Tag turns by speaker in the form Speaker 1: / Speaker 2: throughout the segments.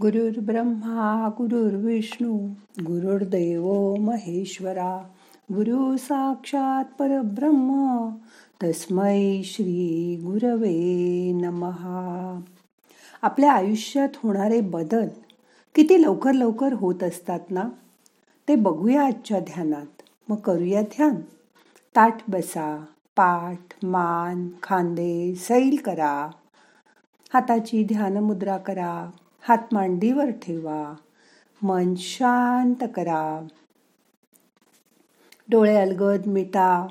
Speaker 1: गुरुर् ब्रह्मा गुरुर्विष्णू गुरुर्देव महेश्वरा गुरु साक्षात परब्रह्म तस्मै श्री गुरवे नमहा आपल्या आयुष्यात होणारे बदल किती लवकर लवकर होत असतात ना? ते बघूया आजच्या ध्यानात. मग करूया ध्यान. ताठ बसा पाठ मान खांदे सैल करा. हाताची ध्यान मुद्रा करा. हात मांडीवर ठेवा. मन शांत करा. डोळे अलगद मिटा.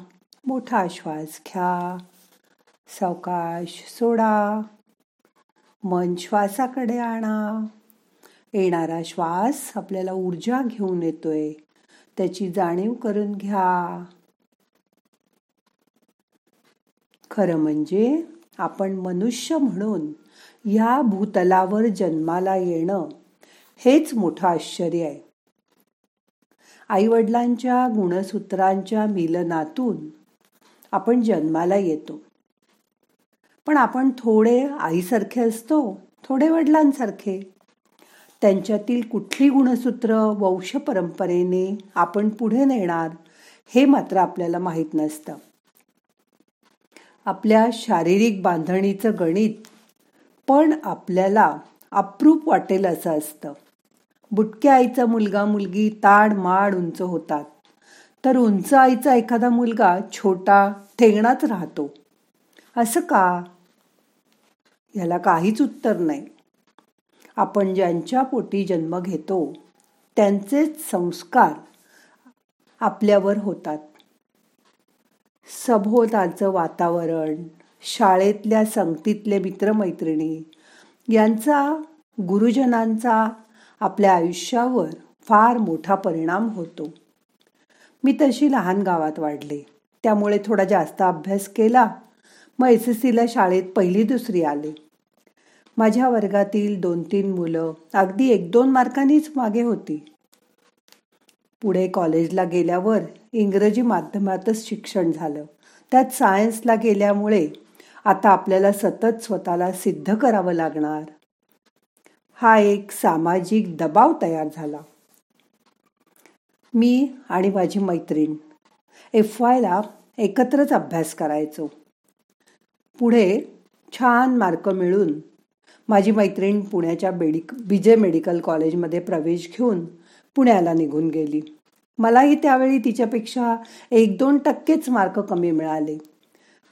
Speaker 1: मोठा श्वास घ्या. सावकाश सोडा. मन श्वासाकडे आणा. येणारा श्वास आपल्याला ऊर्जा घेऊन येतोय. त्याची जाणीव करून घ्या. खरं म्हणजे आपण मनुष्य म्हणून या भूतलावर जन्माला येणं हेच मोठं आश्चर्य आहे. आईवडिलांच्या गुणसूत्रांच्या मिलनातून आपण जन्माला येतो. पण आपण थोडे आईसारखे असतो थोडे वडिलांसारखे. त्यांच्यातील कुठली गुणसूत्र वंश परंपरेने आपण पुढे नेणार हे मात्र आपल्याला माहीत नसतं. आपल्या शारीरिक बांधणीचं गणित पण आपल्याला अप्रूप वाटेल असं असतं. बुटक्या आईचा मुलगा मुलगी ताड माड उंच होतात. तर उंच आईचा एखादा मुलगा छोटा ठेंगणाच राहतो. असं का? याला काहीच उत्तर नाही. आपण ज्यांच्या पोटी जन्म घेतो त्यांचेच संस्कार आपल्यावर होतात. सभोवतालचं वातावरण शाळेतल्या संगतीतले मित्रमैत्रिणी यांचा गुरुजनांचा आपल्या आयुष्यावर फार मोठा परिणाम होतो. मी तशी लहान गावात वाढले. त्यामुळे थोडा जास्त अभ्यास केला. मग एस एस सीला शाळेत पहिली दुसरी आले. माझ्या वर्गातील दोन तीन मुलं अगदी एक दोन मार्कांनीच मागे होती. पुढे कॉलेजला गेल्यावर इंग्रजी माध्यमातच शिक्षण झालं. त्यात सायन्सला गेल्यामुळे आता आपल्याला सतत स्वतःला सिद्ध करावं लागणार. हा एक सामाजिक दबाव तयार झाला. मी आणि माझी मैत्रीण एफ वायला एकत्रच अभ्यास करायचो. पुढे छान मार्क मिळून माझी मैत्रीण पुण्याच्या बेडिक विजय मेडिकल कॉलेजमध्ये प्रवेश घेऊन पुण्याला निघून गेली. मलाही त्यावेळी तिच्यापेक्षा एक दोन टक्केच मार्क कमी मिळाले.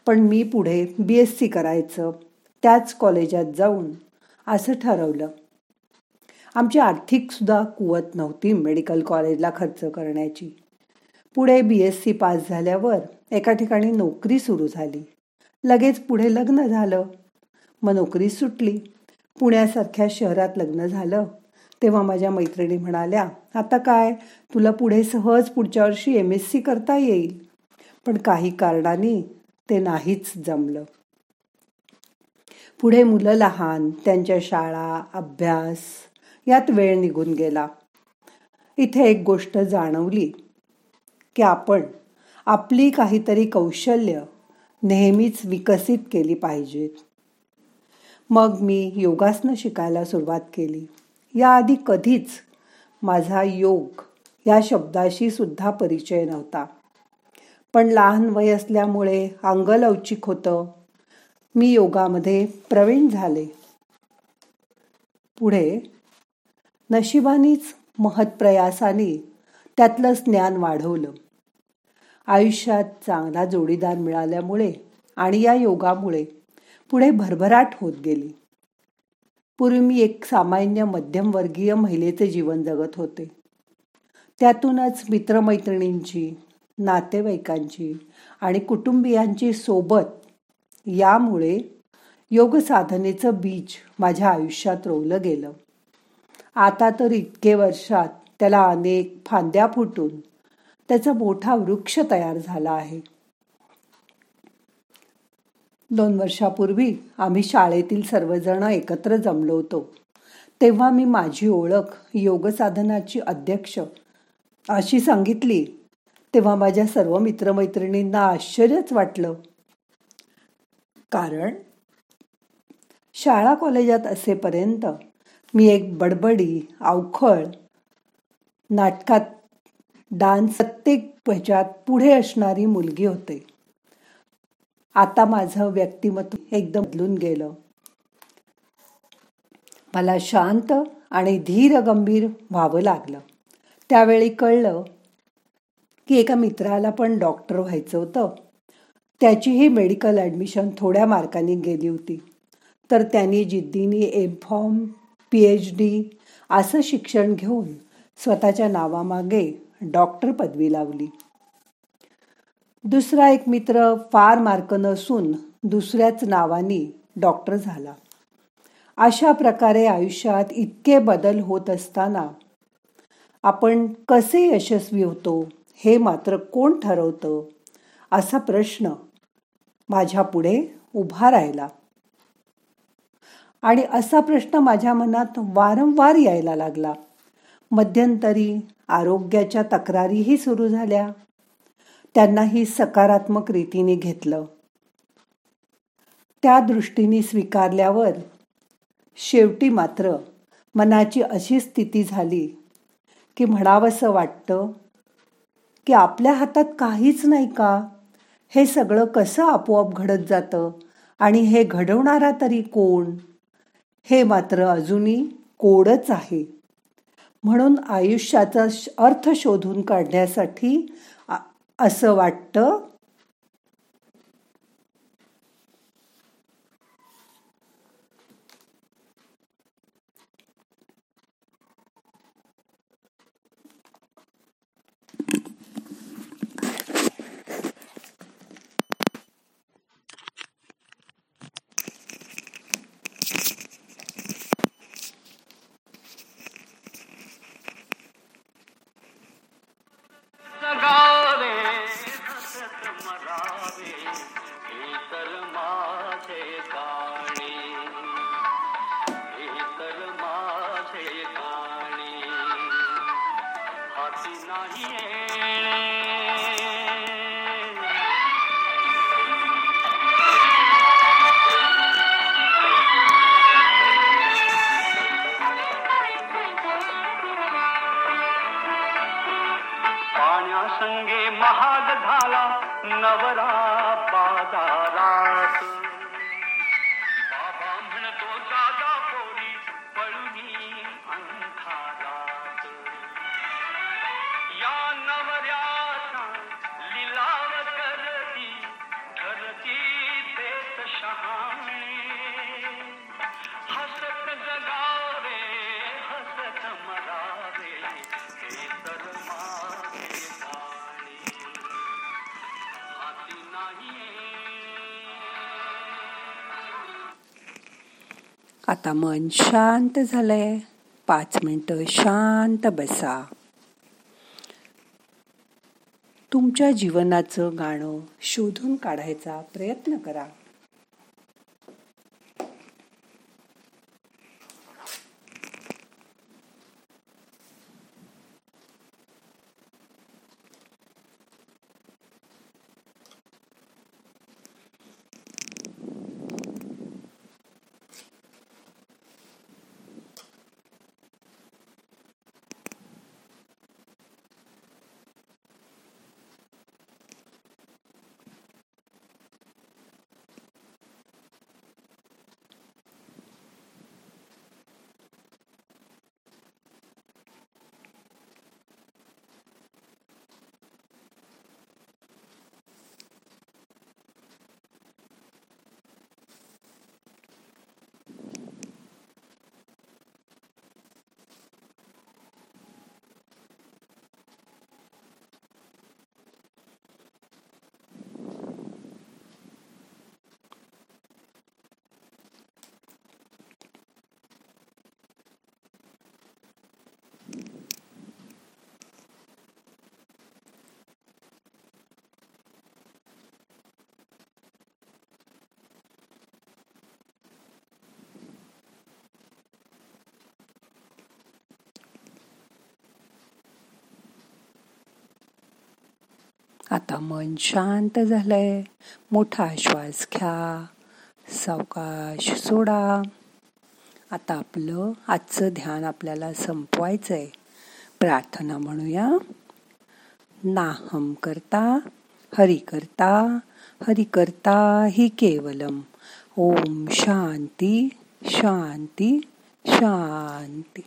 Speaker 1: पण मी पुढे बी एस सी करायचं त्याच कॉलेजात जाऊन असं ठरवलं. आमची आर्थिकसुद्धा कुवत नव्हती मेडिकल कॉलेजला खर्च करण्याची. पुढे बी एस सी पास झाल्यावर एका ठिकाणी नोकरी सुरू झाली. लगेच पुढे लग्न झालं. मग नोकरी सुटली. पुण्यासारख्या शहरात लग्न झालं. तेव्हा माझ्या मैत्रिणी म्हणाल्या आता काय? तुला पुढे सहज पुढच्या वर्षी एम एस सी करता येईल. पण काही कारणाने ते नाहीच जमलं. पुढे मुलं लहान त्यांच्या शाळा अभ्यास यात वेळ निघून गेला. इथे एक गोष्ट जाणवली की आपण आपली काहीतरी कौशल्य नेहमीच विकसित केली पाहिजेत. मग मी योगासनं शिकायला सुरुवात केली. याआधी कधीच माझा योग या शब्दाशी सुद्धा परिचय नव्हता. पण लहान वय असल्यामुळे अंग लवचिक होतं. मी योगामध्ये प्रवीण झाले. पुढे नशिबानीच महत्प्रयासाने त्यातलं ज्ञान वाढवलं. आयुष्यात चांगला जोडीदार मिळाल्यामुळे आणि या योगामुळे पुढे भरभराट होत गेली. पूर्वी मी एक सामान्य मध्यमवर्गीय महिलेचे जीवन जगत होते. त्यातूनच मित्रमैत्रिणींची नातेवाईकांची आणि कुटुंबियांची सोबत यामुळे योगसाधनेचं बीज माझ्या आयुष्यात रोवलं गेलं. आता तर इतके वर्षात त्याला अनेक फांद्या फुटून त्याचा मोठा वृक्ष तयार झाला आहे. दोन वर्षापूर्वी आम्ही शाळेतील सर्वजण एकत्र जमलो होतो. तेव्हा मी माझी ओळख योगसाधनाची अध्यक्ष अशी सांगितली तेव्हा माझ्या सर्व मित्रमैत्रिणींना आश्चर्यच वाटलं. कारण शाळा कॉलेजात असेपर्यंत मी एक बडबडी अवखळ नाटकात डान्स प्रत्येक ह्याच्यात पुढे असणारी मुलगी होते. आता माझं व्यक्तिमत्व एकदम बदलून गेलं. मला शांत आणि धीर गंभीर व्हावं लागलं. त्यावेळी कळलं की एका मित्राला पण डॉक्टर व्हायचं होतं. त्याचीही मेडिकल ॲडमिशन थोड्या मार्कांनी गेली होती. तर त्यांनी जिद्दीने M form P H D असं शिक्षण घेऊन स्वतःच्या नावामागे डॉक्टर पदवी लावली. दुसरा एक मित्र फार मार्क नसून दुसऱ्याच नावानी डॉक्टर झाला. अशा प्रकारे आयुष्यात इतके बदल होत असताना आपण कसे यशस्वी होतो? हे मात्र कोण ठरवतं? असा प्रश्न माझ्या पुढे उभा राहिला. आणि असा प्रश्न माझ्या मनात वारंवार यायला लागला. मध्यंतरी आरोग्याच्या तक्रारीही सुरू झाल्या. त्यांनाही सकारात्मक रीतीने घेतलं. त्या दृष्टीने स्वीकारल्यावर शेवटी मात्र मनाची अशी स्थिती झाली की म्हणावंसं वाटतं की आपल्या हातात काहीच नाही का? हे सगळं कसं आपोआप घडत जातं? आणि हे घडवणारा तरी कोण? हे मात्र अजूनही कोडच आहे. म्हणून आयुष्याचा अर्थ शोधून काढण्यासाठी असं वाटतं
Speaker 2: नवरा बाजारात
Speaker 1: आता मन शांत झालंय. पाच मिनटं शांत बसा. तुमच्या जीवनाचं गाणं शोधून काढायचा प्रयत्न करा. आता मन शांत झालंय. मोठा श्वास घ्या. सावकाश सोडा. आता आपलं आजचं ध्यान आपल्याला संपवायचं आहे प्रार्थना म्हणूया. नाहम करता हरि करता हरि करता हि केवलम. ओम शांती शांती शांती.